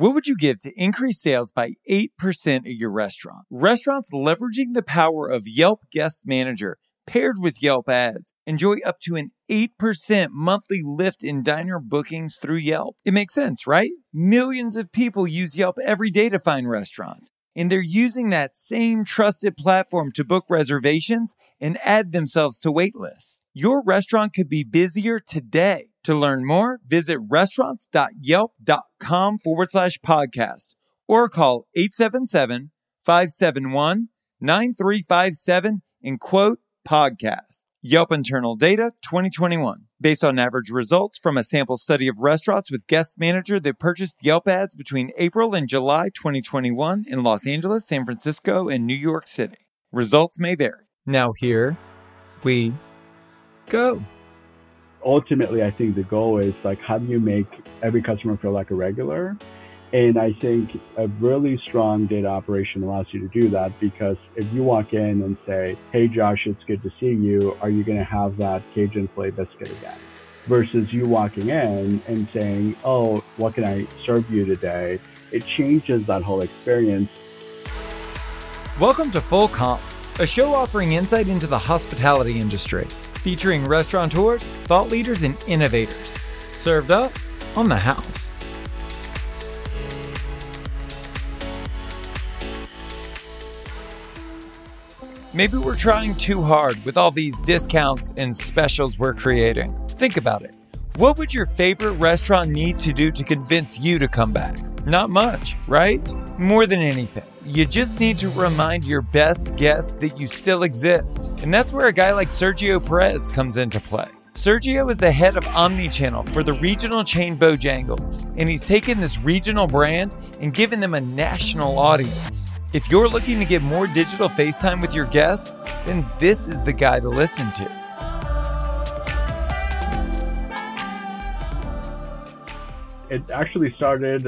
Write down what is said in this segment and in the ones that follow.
What would you give to increase sales by 8% at your restaurant? Restaurants leveraging the power of Yelp Guest Manager paired with Yelp ads enjoy up to an 8% monthly lift in diner bookings through Yelp. It makes sense, right? Millions of people use Yelp every day to find restaurants, and they're using that same trusted platform to book reservations and add themselves to wait lists. Your restaurant could be busier today. To learn more, visit restaurants.yelp.com forward slash podcast or call 877 571 9357 and quote podcast. Yelp internal data 2021. Based on average results from a sample study of restaurants with guest manager that purchased Yelp ads between April and July 2021 in Los Angeles, San Francisco, and New York City. Results may vary. Now, here we go. Ultimately, I think the goal is like, how do you make every customer feel like a regular? And I think a really strong data operation allows you to do that because if you walk in and say, Hey, Josh, it's good to see you, are you going to have that Cajun filet biscuit again? Versus you walking in and saying, Oh, what can I serve you today? It changes that whole experience. Welcome to Full Comp, a show offering insight into the hospitality industry, featuring restaurateurs, thought leaders, and innovators. Served up on the house. Maybe we're trying too hard with all these discounts and specials we're creating. Think about it. What would your favorite restaurant need to do to convince you to come back? Not much, right? More than anything, you just need to remind your best guests that you still exist. And that's where a guy like Sergio Perez comes into play. Sergio is the head of Omnichannel for the regional chain Bojangles, and he's taken this regional brand and given them a national audience. If you're looking to get more digital FaceTime with your guests, then this is the guy to listen to. It actually started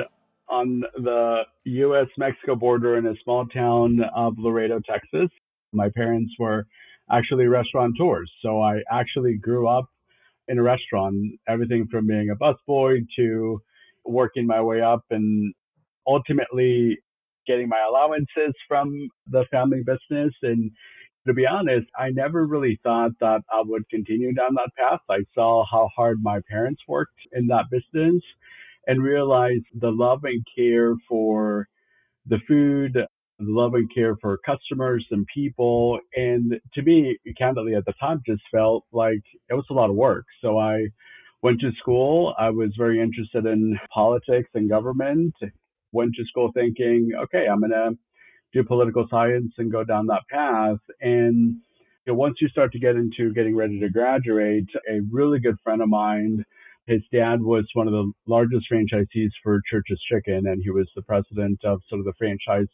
on the US Mexico border in a small town of Laredo, Texas. My parents were actually restaurateurs. So I actually grew up in a restaurant, everything from being a busboy to working my way up and ultimately getting my allowances from the family business. And to be honest, I never really thought that I would continue down that path. I saw how hard my parents worked in that business and realized the love and care for the food, the love and care for customers and people. And to me, candidly, at the time, just felt like it was a lot of work. So I went to school. I was very interested in politics and government went to school thinking, okay, I'm going to do political science and go down that path. And you know, once you start to get into getting ready to graduate, a really good friend of mine, his dad was one of the largest franchisees for Church's Chicken, and he was the president of sort of the franchise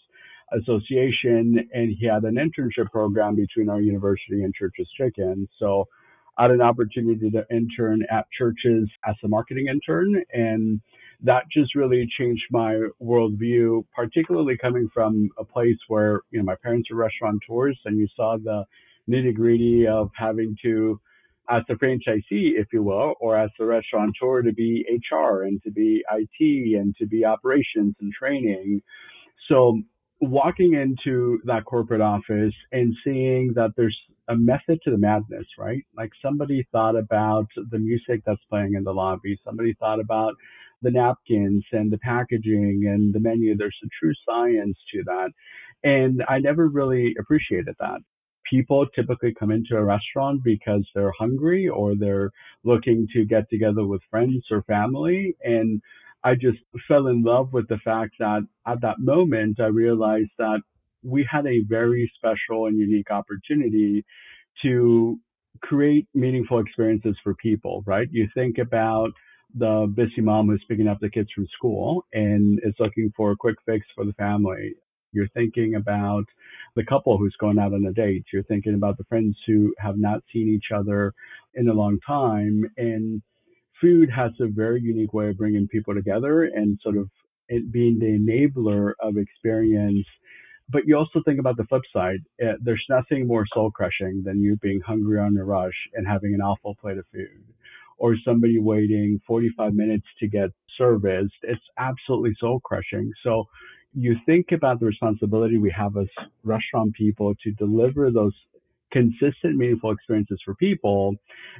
association, and he had an internship program between our university and Church's Chicken. So I had an opportunity to intern at Church's as a marketing intern, and that just really changed my worldview, particularly coming from a place where, you know, my parents are restaurateurs and you saw the nitty gritty of having to, as a franchisee, if you will, or as a restaurateur to be HR and to be IT and to be operations and training. So walking into that corporate office and seeing that there's a method to the madness, right? Like somebody thought about the music that's playing in the lobby. Somebody thought about the napkins and the packaging and the menu. There's a true science to that. And I never really appreciated that. People typically come into a restaurant because they're hungry or they're looking to get together with friends or family. And I just fell in love with the fact that at that moment, I realized that we had a very special and unique opportunity to create meaningful experiences for people, right? You think about the busy mom who's picking up the kids from school and is looking for a quick fix for the family. You're thinking about the couple who's going out on a date. You're thinking about the friends who have not seen each other in a long time. And food has a very unique way of bringing people together and sort of being the enabler of experience. But you also think about the flip side. Eh, there's nothing more soul crushing than you being hungry on a rush and having an awful plate of food or somebody waiting 45 minutes to get serviced. It's absolutely soul crushing. So you think about the responsibility we have as restaurant people to deliver those consistent, meaningful experiences for people.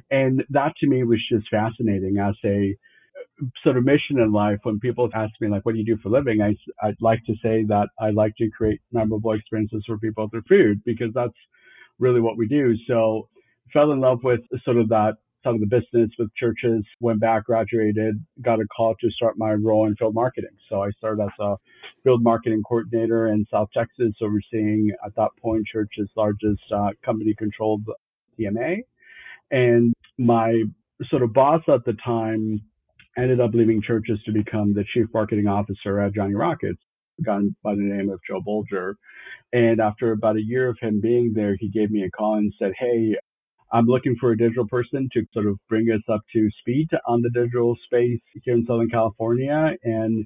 And that to me was just fascinating as a sort of mission in life when people ask me like what do you do for living I, i'd like to say that i like to create memorable experiences for people through food because that's really what we do so fell in love with sort of that side of the business with Church's went back graduated got a call to start my role in field marketing so i started as a field marketing coordinator in south texas overseeing at that point church's largest uh, company controlled DMA and my sort of boss at the time ended up leaving Church's to become the chief marketing officer at Johnny Rockets, guy by the name of Joe Bulger. And after about a year of him being there, he gave me a call and said, Hey, I'm looking for a digital person to sort of bring us up to speed on the digital space here in Southern California. And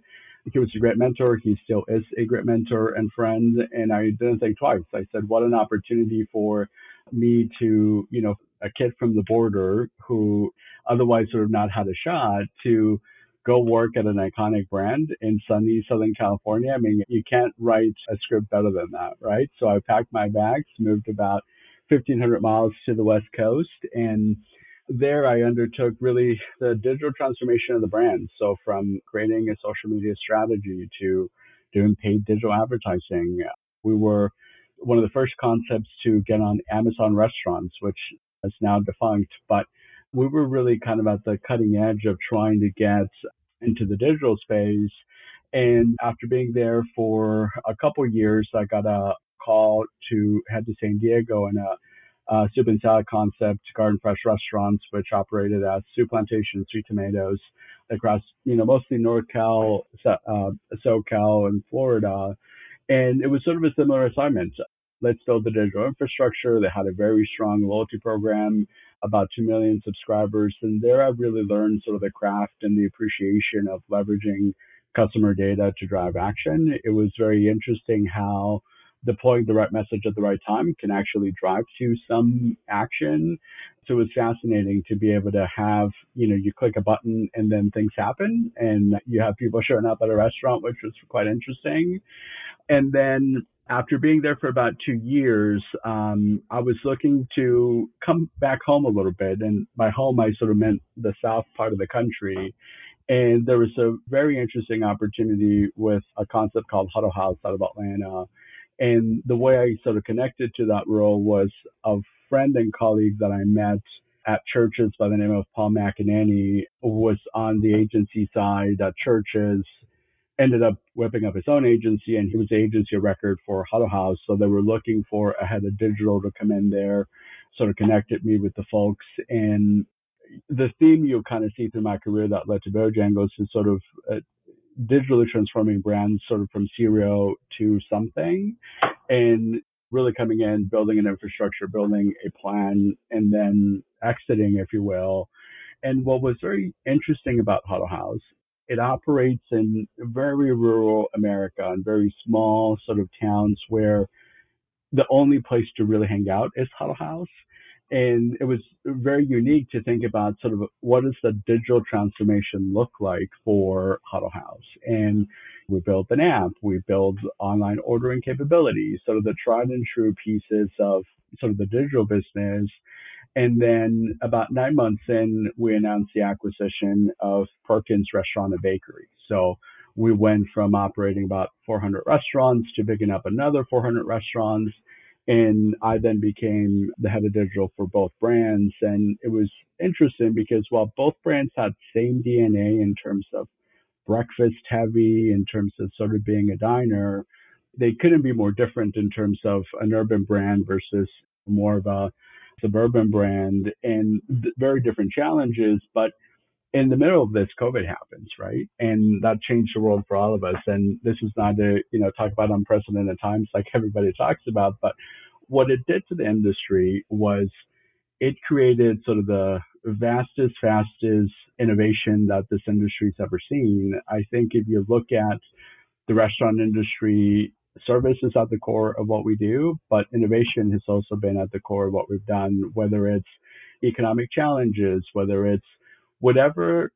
he was a great mentor. He still is a great mentor and friend. And I didn't think twice. I said, what an opportunity for me to, you know, a kid from the border who otherwise would have not had a shot to go work at an iconic brand in sunny Southern California. I mean, you can't write a script better than that, right? So I packed my bags, moved about 1500 miles to the West Coast and there I undertook really the digital transformation of the brand. So from creating a social media strategy to doing paid digital advertising, we were one of the first concepts to get on Amazon restaurants, which is now defunct, but we were really kind of at the cutting edge of trying to get into the digital space. And after being there for a couple years, I got a call to head to San Diego and a, soup and salad concept, Garden Fresh Restaurants, which operated as Souplantation Sweet Tomatoes across, you know, mostly NorCal, uh, SoCal, and Florida. And it was sort of a similar assignment. Let's build the digital infrastructure. They had a very strong loyalty program, about 2 million subscribers. And there I really learned sort of the craft and the appreciation of leveraging customer data to drive action. It was very interesting how deploying the right message at the right time can actually drive to some action. So it's fascinating to be able to have, you know, you click a button and then things happen and you have people showing up at a restaurant, which was quite interesting. And then after being there for about two years, um, I was looking to come back home a little bit. And by home, I sort of meant the south part of the country. And there was a very interesting opportunity with a concept called Huddle House out of Atlanta. And the way I sort of connected to that role was a friend and colleague that I met at Church's by the name of Paul McEnany was on the agency side at Church's ended up whipping up his own agency and he was the agency record for Huddle House. So they were looking for a head of digital to come in there, sort of connected me with the folks. And the theme you kind of see through my career that led to Bojangles is sort of uh, digitally transforming brands sort of from zero to something and really coming in, building an infrastructure, building a plan, and then exiting, if you will. And what was very interesting about Huddle House it operates in very rural America and very small sort of towns where the only place to really hang out is Huddle House. And it was very unique to think about sort of what does the digital transformation look like for Huddle House. And we built an app, we built online ordering capabilities, sort of the tried and true pieces of sort of the digital business and then about nine months in, we announced the acquisition of Perkins Restaurant and Bakery. So we went from operating about 400 restaurants to picking up another 400 restaurants. And I then became the head of digital for both brands. And it was interesting because while both brands had same DNA in terms of breakfast heavy, in terms of sort of being a diner, they couldn't be more different in terms of an urban brand versus more of a suburban brand and very different challenges. But in the middle of this, COVID happens, right? And that changed the world for all of us. And this is not to, you know, talk about unprecedented times like everybody talks about, but what it did to the industry was it created sort of the vastest, fastest innovation that this industry's ever seen. I think if you look at the restaurant industry service is at the core of what we do, but innovation has also been at the core of what we've done, whether it's economic challenges, whether it's whatever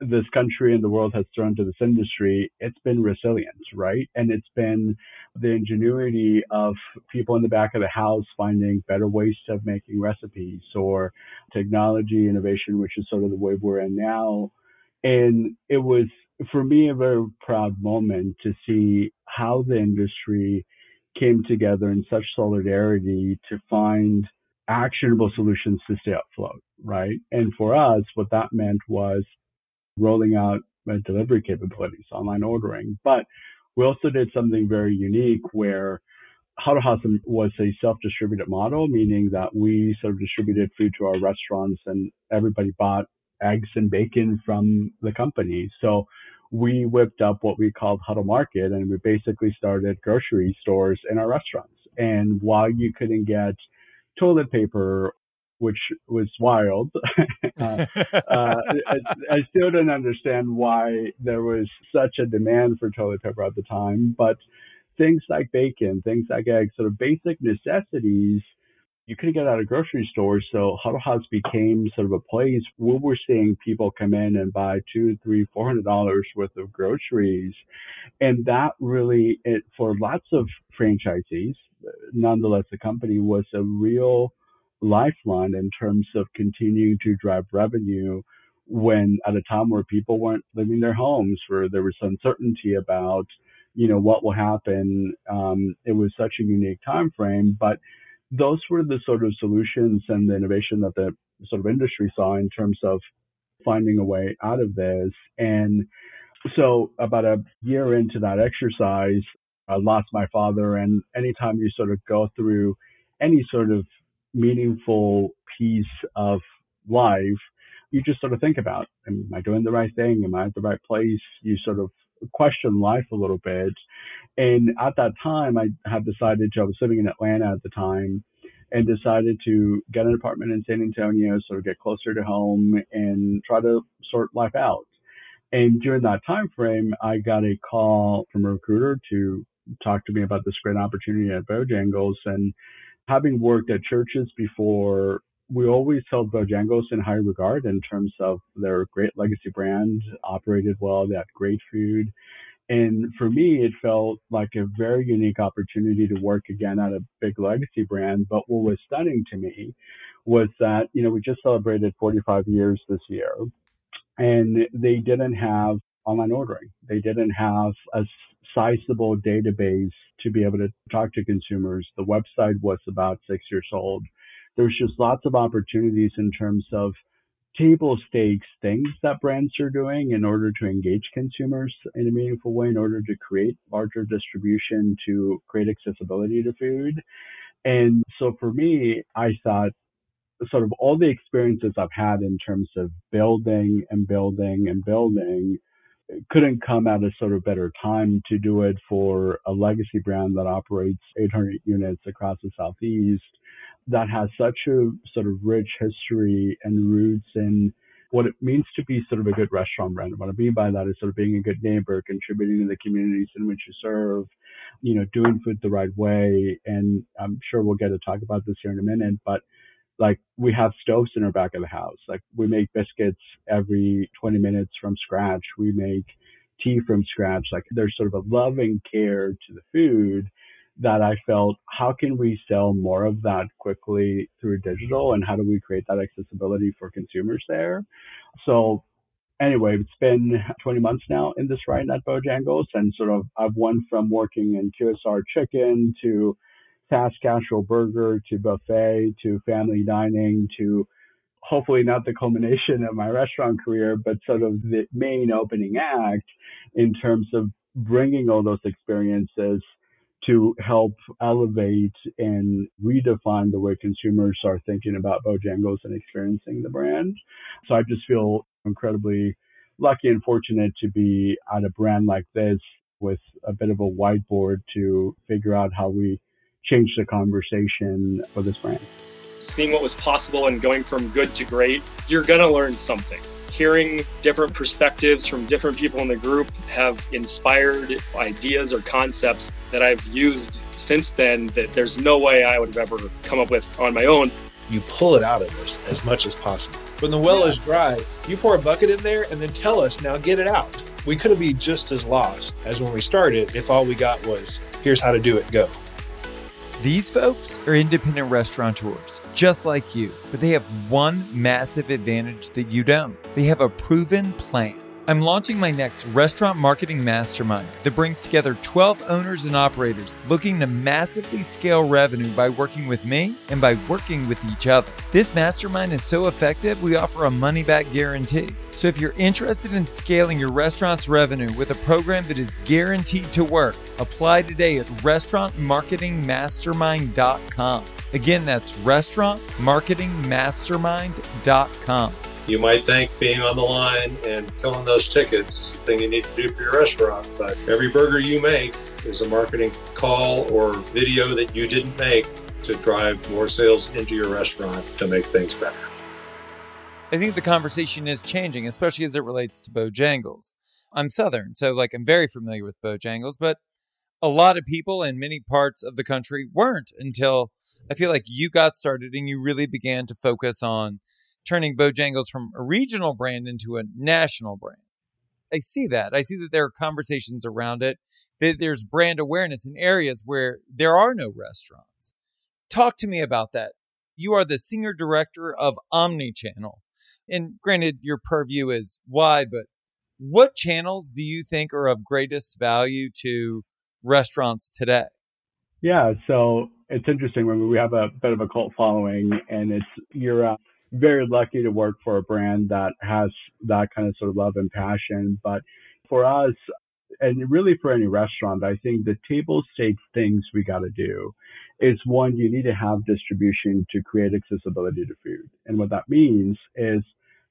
this country and the world has thrown to this industry, it's been resilient, right? And it's been the ingenuity of people in the back of the house finding better ways of making recipes or technology innovation, which is sort of the way we're in now. And it was, for me, a very proud moment to see how the industry came together in such solidarity to find actionable solutions to stay afloat, right? And for us, what that meant was rolling out delivery capabilities, online ordering. But we also did something very unique where Huddle House was a self-distributed model, meaning that we sort of distributed food to our restaurants and everybody bought eggs and bacon from the company. So we whipped up what we called Huddle Market and we basically started grocery stores in our restaurants. And while you couldn't get toilet paper which was wild. uh, uh, I, I, still don't understand why there was such a demand for toilet paper at the time, but things like bacon, things like eggs, sort of basic necessities, you couldn't get out of grocery stores. So Huddle House became sort of a place where we're seeing people come in and buy two, three, four hundred dollars worth of groceries, and that really, it, for lots of franchisees, nonetheless, the company was a real lifeline in terms of continuing to drive revenue when at a time where people weren't leaving their homes where there was uncertainty about you know what will happen. Um, it was such a unique time frame but those were the sort of solutions and the innovation that the sort of industry saw in terms of finding a way out of this. And so about a year into that exercise i lost my father and anytime you sort of go through any sort of meaningful piece of life, you just sort of think about, am I doing the right thing? Am I at the right place? You sort of question life a little bit. And at that time, I had decided to, I was living in Atlanta at the time and decided to get an apartment in San Antonio, sort of get closer to home and try to sort life out. And during that time frame, I got a call from a recruiter to talk to me about this great opportunity at Bojangles. And having worked at Church's before, we always held Bojangles in high regard in terms of their great legacy brand, operated well, they had great food. And for me, it felt like a very unique opportunity to work again at a big legacy brand. But what was stunning to me was that, you know, we just celebrated 45 years this year and they didn't have online ordering. They didn't have a sizable database to be able to talk to consumers. The website was about six years old. There's just lots of opportunities in terms of table stakes things that brands are doing in order to engage consumers in a meaningful way, in order to create larger distribution, to create accessibility to food. And so for me, I thought sort of all the experiences I've had in terms of building and building and building couldn't come at a sort of better time to do it for a legacy brand that operates 800 units across the southeast that has such a sort of rich history and roots in what it means to be sort of a good restaurant brand. What I mean by that is sort of being a good neighbor, contributing to the communities in which you serve, you know, doing food the right way. And I'm sure we'll get to talk about this here in a minute, but like we have stoves in our back of the house. Like we make biscuits every 20 minutes from scratch. We make tea from scratch. Like there's sort of a loving care to the food that I felt, how can we sell more of that quickly through digital and how do we create that accessibility for consumers there? So anyway, it's been 20 months now in this ride at Bojangles and sort of I've went from working in QSR chicken to fast casual burger to buffet to family dining to hopefully not the culmination of my restaurant career, but sort of the main opening act in terms of bringing all those experiences to help elevate and redefine the way consumers are thinking about Bojangles and experiencing the brand. So I just feel incredibly lucky and fortunate to be at a brand like this with a bit of a whiteboard to figure out how we change the conversation for this brand. Seeing what was possible and going from good to great, you're going to learn something. Hearing different perspectives from different people in the group have inspired ideas or concepts that I've used since then that there's no way I would have ever come up with on my own. You pull it out of us as much as possible When the well yeah. is dry, you pour a bucket in there and then tell us, now get it out. We could have be just as lost as when we started if all we got was, here's how to do it, go. These folks are independent restaurateurs, just like you, but they have one massive advantage that you don't. They have a proven plan. I'm launching my next restaurant marketing mastermind that brings together 12 owners and operators looking to massively scale revenue by working with me and by working with each other. This mastermind is so effective, we offer a money back guarantee. So if you're interested in scaling your restaurant's revenue with a program that is guaranteed to work, apply today at restaurantmarketingmastermind.com. Again, that's restaurantmarketingmastermind.com. You might think being on the line and filling those tickets is the thing you need to do for your restaurant, but every burger you make is a marketing call or video that you didn't make to drive more sales into your restaurant to make things better. I think the conversation is changing, especially as it relates to Bojangles. I'm Southern, so like I'm very familiar with Bojangles, but a lot of people in many parts of the country weren't until I feel like you got started and you really began to focus on turning Bojangles from a regional brand into a national brand. I see that. I see that there are conversations around it, that there's brand awareness in areas where there are no restaurants. Talk to me about that. You are the senior director of Omnichannel. And granted, your purview is wide, but what channels do you think are of greatest value to restaurants today? Yeah, so it's interesting when we have a bit of a cult following, and it's you're uh, very lucky to work for a brand that has that kind of sort of love and passion. But for us, and really for any restaurant, I think the table stakes things we got to do is one, you need to have distribution to create accessibility to food. And what that means is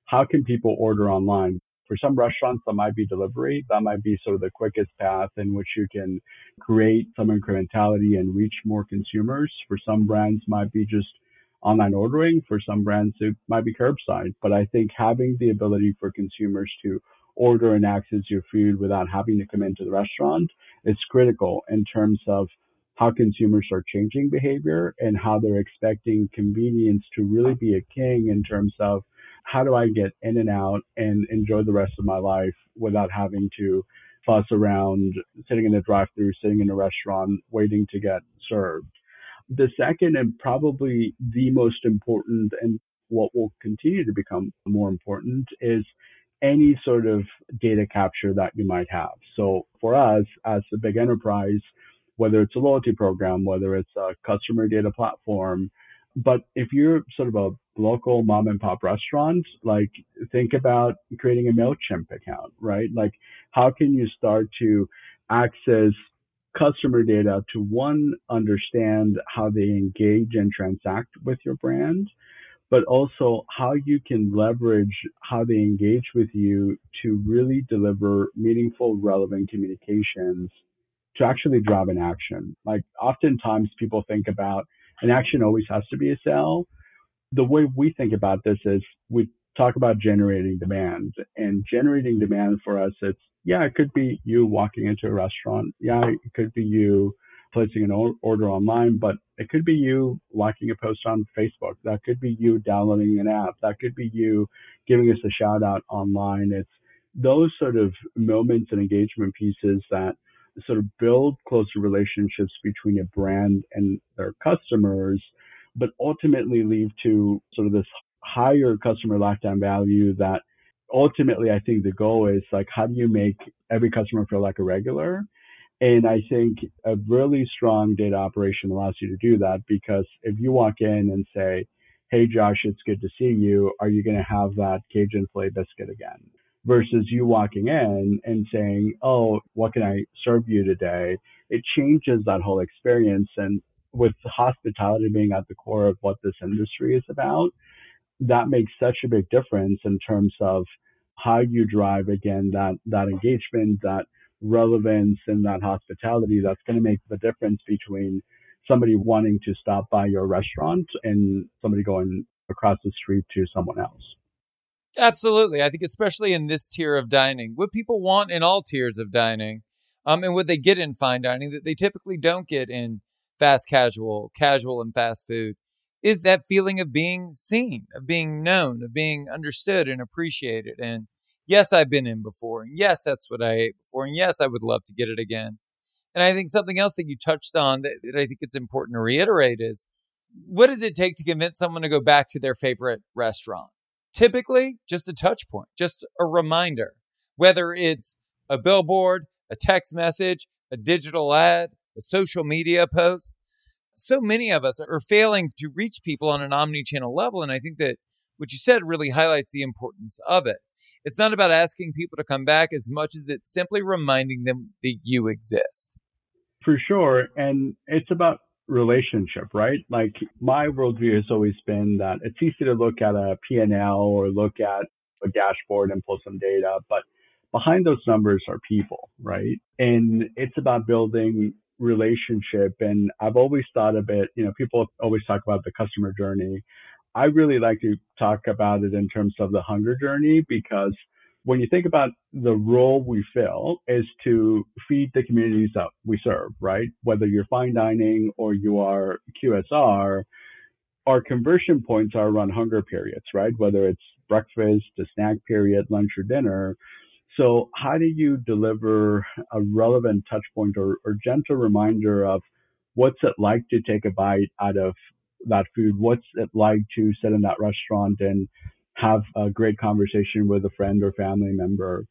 how can people order online? For some restaurants, that might be delivery. That might be sort of the quickest path in which you can create some incrementality and reach more consumers. For some brands, might be just online ordering. For some brands, it might be curbside. But I think having the ability for consumers to order and access your food without having to come into the restaurant is critical in terms of how consumers are changing behavior and how they're expecting convenience to really be a king in terms of how do I get in and out and enjoy the rest of my life without having to fuss around sitting in a drive through, sitting in a restaurant, waiting to get served. The second and probably the most important and what will continue to become more important is any sort of data capture that you might have. So for us as a big enterprise, whether it's a loyalty program, whether it's a customer data platform, but if you're sort of a local mom and pop restaurant, like think about creating a MailChimp account, right? Like how can you start to access customer data to one, understand how they engage and transact with your brand, but also how you can leverage how they engage with you to really deliver meaningful, relevant communications to actually drive an action. Like oftentimes people think about an action always has to be a sale. The way we think about this is we talk about generating demand and generating demand for us, it's yeah, it could be you walking into a restaurant. Yeah, it could be you placing an order online, but it could be you liking a post on Facebook. That could be you downloading an app. That could be you giving us a shout out online. It's those sort of moments and engagement pieces that sort of build closer relationships between a brand and their customers, but ultimately lead to sort of this higher customer lifetime value that ultimately, I think the goal is like, how do you make every customer feel like a regular? And I think a really strong data operation allows you to do that because if you walk in and say, Hey, Josh, it's good to see you. Are you going to have that Cajun filet biscuit again? Versus you walking in and saying, Oh, what can I serve you today? It changes that whole experience. And with hospitality being at the core of what this industry is about, that makes such a big difference in terms of how you drive again that that engagement, that relevance, and that hospitality. That's going to make the difference between somebody wanting to stop by your restaurant and somebody going across the street to someone else. Absolutely. I think especially in this tier of dining, what people want in all tiers of dining, um, and what they get in fine dining that they typically don't get in fast casual, casual and fast food is that feeling of being seen, of being known, of being understood and appreciated. And yes, I've been in before. And yes, that's what I ate before. And yes, I would love to get it again. And I think something else that you touched on that, that I think it's important to reiterate is what does it take to convince someone to go back to their favorite restaurant? Typically, just a touch point, just a reminder, whether it's a billboard, a text message, a digital ad, a social media post. So many of us are failing to reach people on an omni channel level. And I think that what you said really highlights the importance of it. It's not about asking people to come back as much as it's simply reminding them that you exist. For sure. And it's about relationship, right? Like my worldview has always been that it's easy to look at a P&L or look at a dashboard and pull some data, but behind those numbers are people, right? And it's about building relationship. And I've always thought of it, you know, people always talk about the customer journey. I really like to talk about it in terms of the hunger journey because when you think about the role we fill is to feed the communities that we serve, right? Whether you're fine dining or you are QSR, our conversion points are around hunger periods, right? Whether it's breakfast, a snack period, lunch or dinner. So how do you deliver a relevant touch point or, or gentle reminder of what's it like to take a bite out of that food? What's it like to sit in that restaurant and have a great conversation with a friend or family member.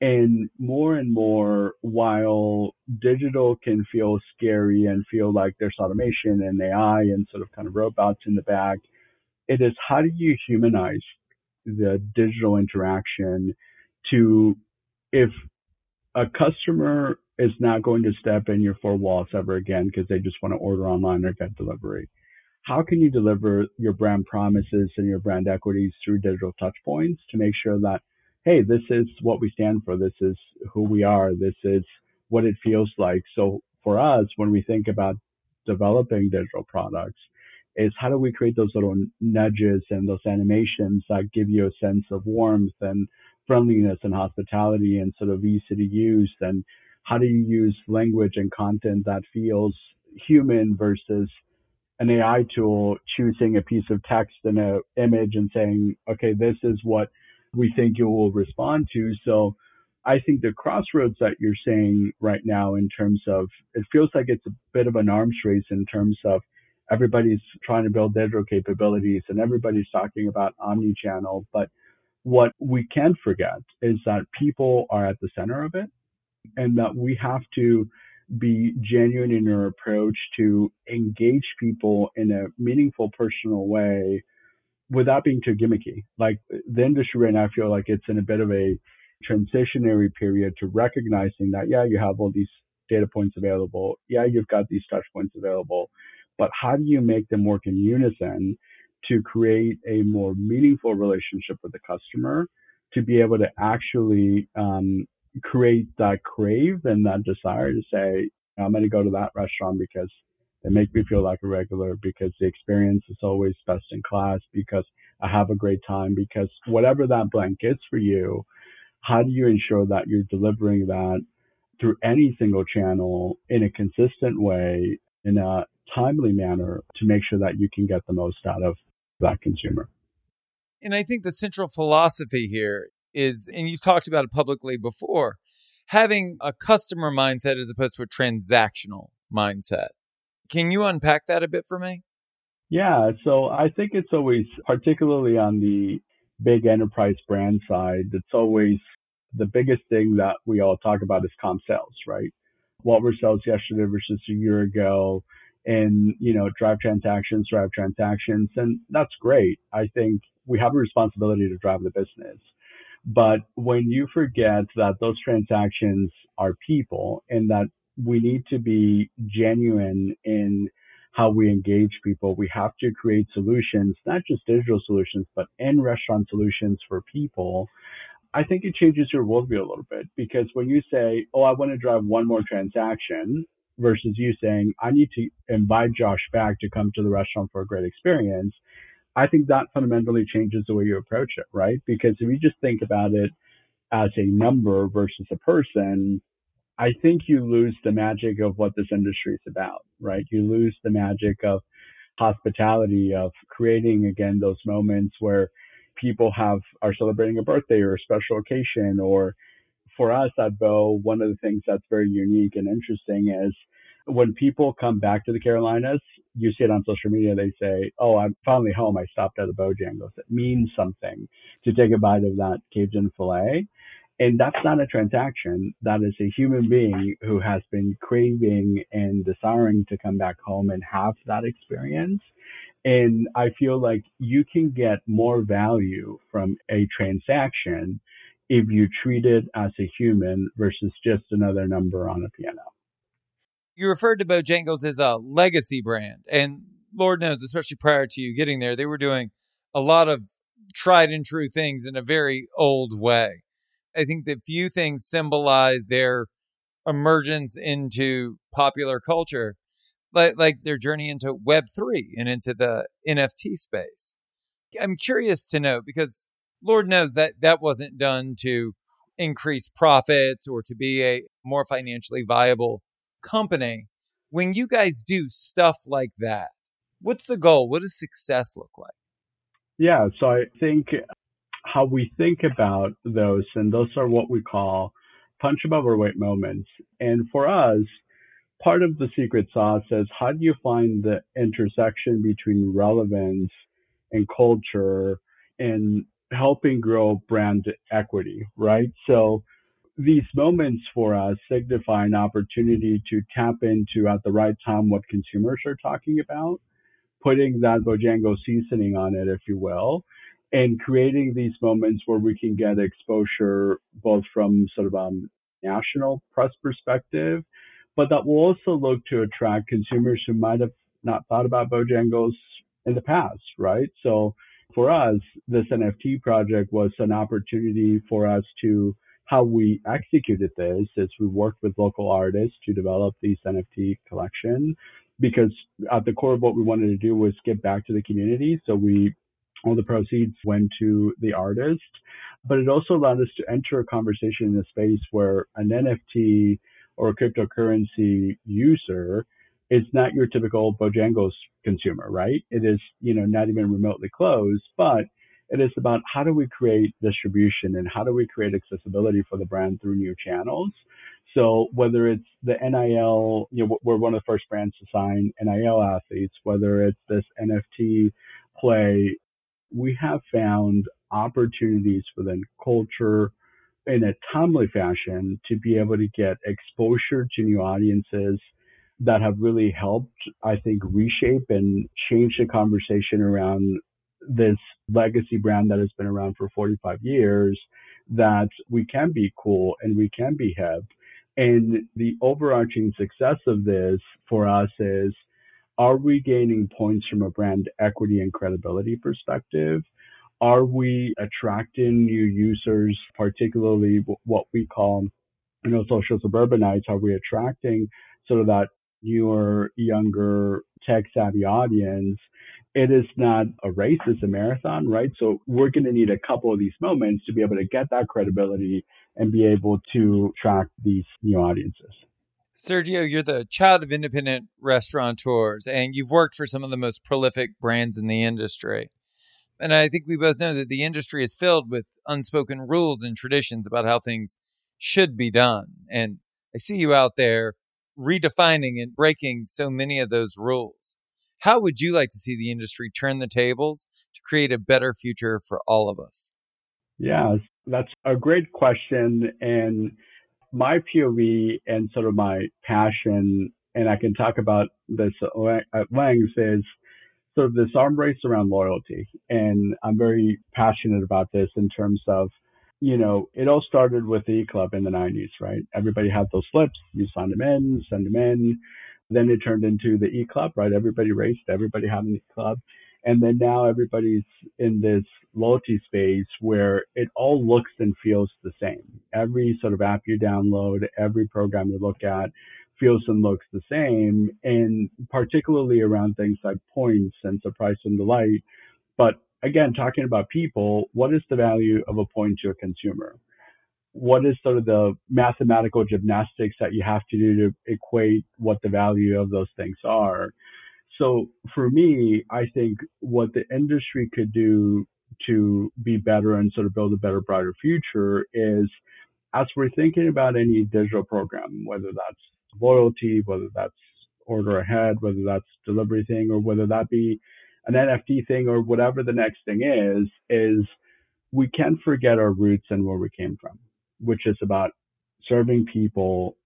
And more and more, while digital can feel scary and feel like there's automation and AI and sort of kind of robots in the back, it is how do you humanize the digital interaction to if a customer is not going to step in your four walls ever again because they just want to order online or get delivery how can you deliver your brand promises and your brand equities through digital touchpoints to make sure that, hey, this is what we stand for. This is who we are. This is what it feels like. So for us, when we think about developing digital products, is how do we create those little nudges and those animations that give you a sense of warmth and friendliness and hospitality and sort of easy to use? And how do you use language and content that feels human versus an AI tool choosing a piece of text and an image and saying, okay, this is what we think you will respond to. So I think the crossroads that you're saying right now in terms of it feels like it's a bit of an arms race in terms of everybody's trying to build digital capabilities and everybody's talking about omni-channel. But what we can't forget is that people are at the center of it and that we have to be genuine in our approach to engage people in a meaningful, personal way without being too gimmicky. Like the industry right now, I feel like it's in a bit of a transitionary period to recognizing that, yeah, you have all these data points available. Yeah, you've got these touch points available, but how do you make them work in unison to create a more meaningful relationship with the customer to be able to actually um, create that crave and that desire to say, I'm going to go to that restaurant because they make me feel like a regular, because the experience is always best in class, because I have a great time, because whatever that blank is for you, how do you ensure that you're delivering that through any single channel in a consistent way, in a timely manner to make sure that you can get the most out of that consumer? And I think the central philosophy here is, and you've talked about it publicly before, having a customer mindset as opposed to a transactional mindset. Can you unpack that a bit for me? Yeah, so I think it's always, particularly on the big enterprise brand side, it's always the biggest thing that we all talk about is comp sales, right? What were sales yesterday versus a year ago? And, you know, drive transactions, drive transactions. And that's great. I think we have a responsibility to drive the business. But when you forget that those transactions are people and that we need to be genuine in how we engage people, we have to create solutions, not just digital solutions, but in restaurant solutions for people. I think it changes your worldview a little bit because when you say, Oh, I want to drive one more transaction versus you saying, I need to invite Josh back to come to the restaurant for a great experience, I think that fundamentally changes the way you approach it, right? Because if you just think about it as a number versus a person, I think you lose the magic of what this industry is about, right? You lose the magic of hospitality of creating again those moments where people have are celebrating a birthday or a special occasion or for us at Bo, one of the things that's very unique and interesting is when people come back to the Carolinas, you see it on social media, they say, Oh, I'm finally home. I stopped at the Bojangles. It means something to take a bite of that Cajun filet. And that's not a transaction. That is a human being who has been craving and desiring to come back home and have that experience. And I feel like you can get more value from a transaction if you treat it as a human versus just another number on a P&L. You referred to Bojangles as a legacy brand. And Lord knows, especially prior to you getting there, they were doing a lot of tried and true things in a very old way. I think that few things symbolize their emergence into popular culture, like, like their journey into Web3 and into the NFT space. I'm curious to know because Lord knows that that wasn't done to increase profits or to be a more financially viable company. When you guys do stuff like that, what's the goal? What does success look like? Yeah, so I think how we think about those, and those are what we call punch above our weight moments. And for us, part of the secret sauce is how do you find the intersection between relevance and culture and helping grow brand equity, right? So these moments for us signify an opportunity to tap into at the right time what consumers are talking about, putting that Bojangle seasoning on it, if you will, and creating these moments where we can get exposure both from sort of a um, national press perspective, but that will also look to attract consumers who might have not thought about Bojangles in the past, right? So for us, this NFT project was an opportunity for us to how we executed this is we worked with local artists to develop these NFT collection because at the core of what we wanted to do was give back to the community. So we all the proceeds went to the artist, but it also allowed us to enter a conversation in a space where an NFT or a cryptocurrency user is not your typical Bojangles consumer, right? It is, you know, not even remotely close, but it is about how do we create distribution and how do we create accessibility for the brand through new channels. So whether it's the NIL, you know, we're one of the first brands to sign NIL athletes, whether it's this NFT play we have found opportunities within culture in a timely fashion to be able to get exposure to new audiences that have really helped, I think, reshape and change the conversation around this legacy brand that has been around for 45 years that we can be cool and we can be hip. And the overarching success of this for us is are we gaining points from a brand equity and credibility perspective? Are we attracting new users, particularly what we call, you know, social suburbanites? Are we attracting sort of that newer, younger, tech savvy audience? It is not a race, it's a marathon, right? So we're going to need a couple of these moments to be able to get that credibility and be able to attract these new audiences. Sergio, you're the child of independent restaurateurs, and you've worked for some of the most prolific brands in the industry. And I think we both know that the industry is filled with unspoken rules and traditions about how things should be done. And I see you out there redefining and breaking so many of those rules. How would you like to see the industry turn the tables to create a better future for all of us? Yeah, that's a great question. And my POV and sort of my passion, and I can talk about this at length, is sort of this arm race around loyalty. And I'm very passionate about this in terms of, you know, it all started with the E Club in the 90s, right? Everybody had those slips, you signed them in, send them in. Then it turned into the E Club, right? Everybody raced, everybody had an E Club. And then now everybody's in this loyalty space where it all looks and feels the same. Every sort of app you download, every program you look at feels and looks the same. And particularly around things like points and surprise and delight. But again, talking about people, what is the value of a point to a consumer? What is sort of the mathematical gymnastics that you have to do to equate what the value of those things are? So for me, I think what the industry could do to be better and sort of build a better, brighter future is as we're thinking about any digital program, whether that's loyalty, whether that's order ahead, whether that's delivery thing, or whether that be an NFT thing or whatever the next thing is, is we can't forget our roots and where we came from, which is about serving people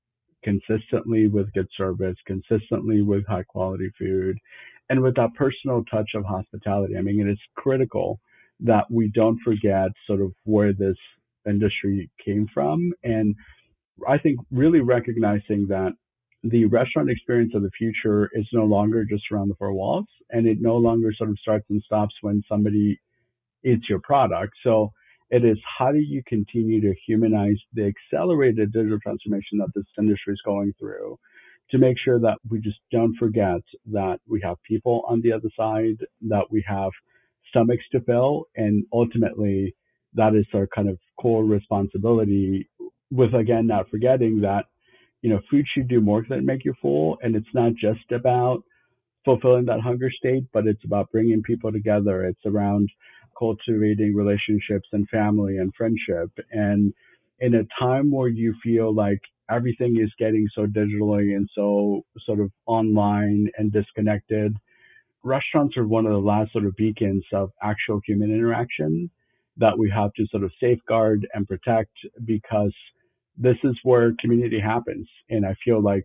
consistently with good service, consistently with high quality food, and with that personal touch of hospitality. I mean, it is critical that we don't forget sort of where this industry came from. And I think really recognizing that the restaurant experience of the future is no longer just around the four walls and it no longer sort of starts and stops when somebody eats your product. So it is how do you continue to humanize the accelerated digital transformation that this industry is going through to make sure that we just don't forget that we have people on the other side, that we have stomachs to fill, and ultimately that is our kind of core responsibility with again not forgetting that you know food should do more than make you full. And it's not just about fulfilling that hunger state but it's about bringing people together. It's around cultivating relationships and family and friendship. And in a time where you feel like everything is getting so digitally and so sort of online and disconnected restaurants are one of the last sort of beacons of actual human interaction that we have to sort of safeguard and protect because this is where community happens. And I feel like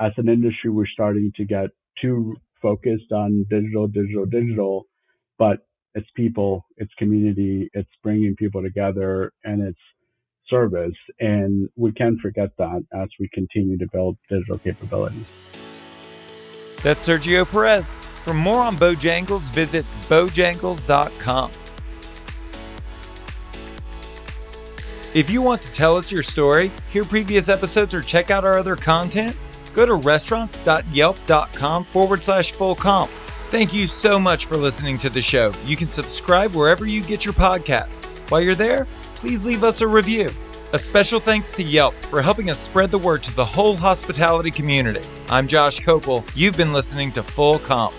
as an industry, we're starting to get too focused on digital, digital, digital, but it's people, it's community, it's bringing people together and it's service. And we can't forget that as we continue to build digital capabilities. That's Sergio Perez. For more on Bojangles, visit bojangles.com. If you want to tell us your story, hear previous episodes, or check out our other content, go to restaurants.yelp.com forward slash full comp. Thank you so much for listening to the show. You can subscribe wherever you get your podcasts. While you're there, please leave us a review. A special thanks to Yelp for helping us spread the word to the whole hospitality community. I'm Josh Kopel. You've been listening to Full Comp.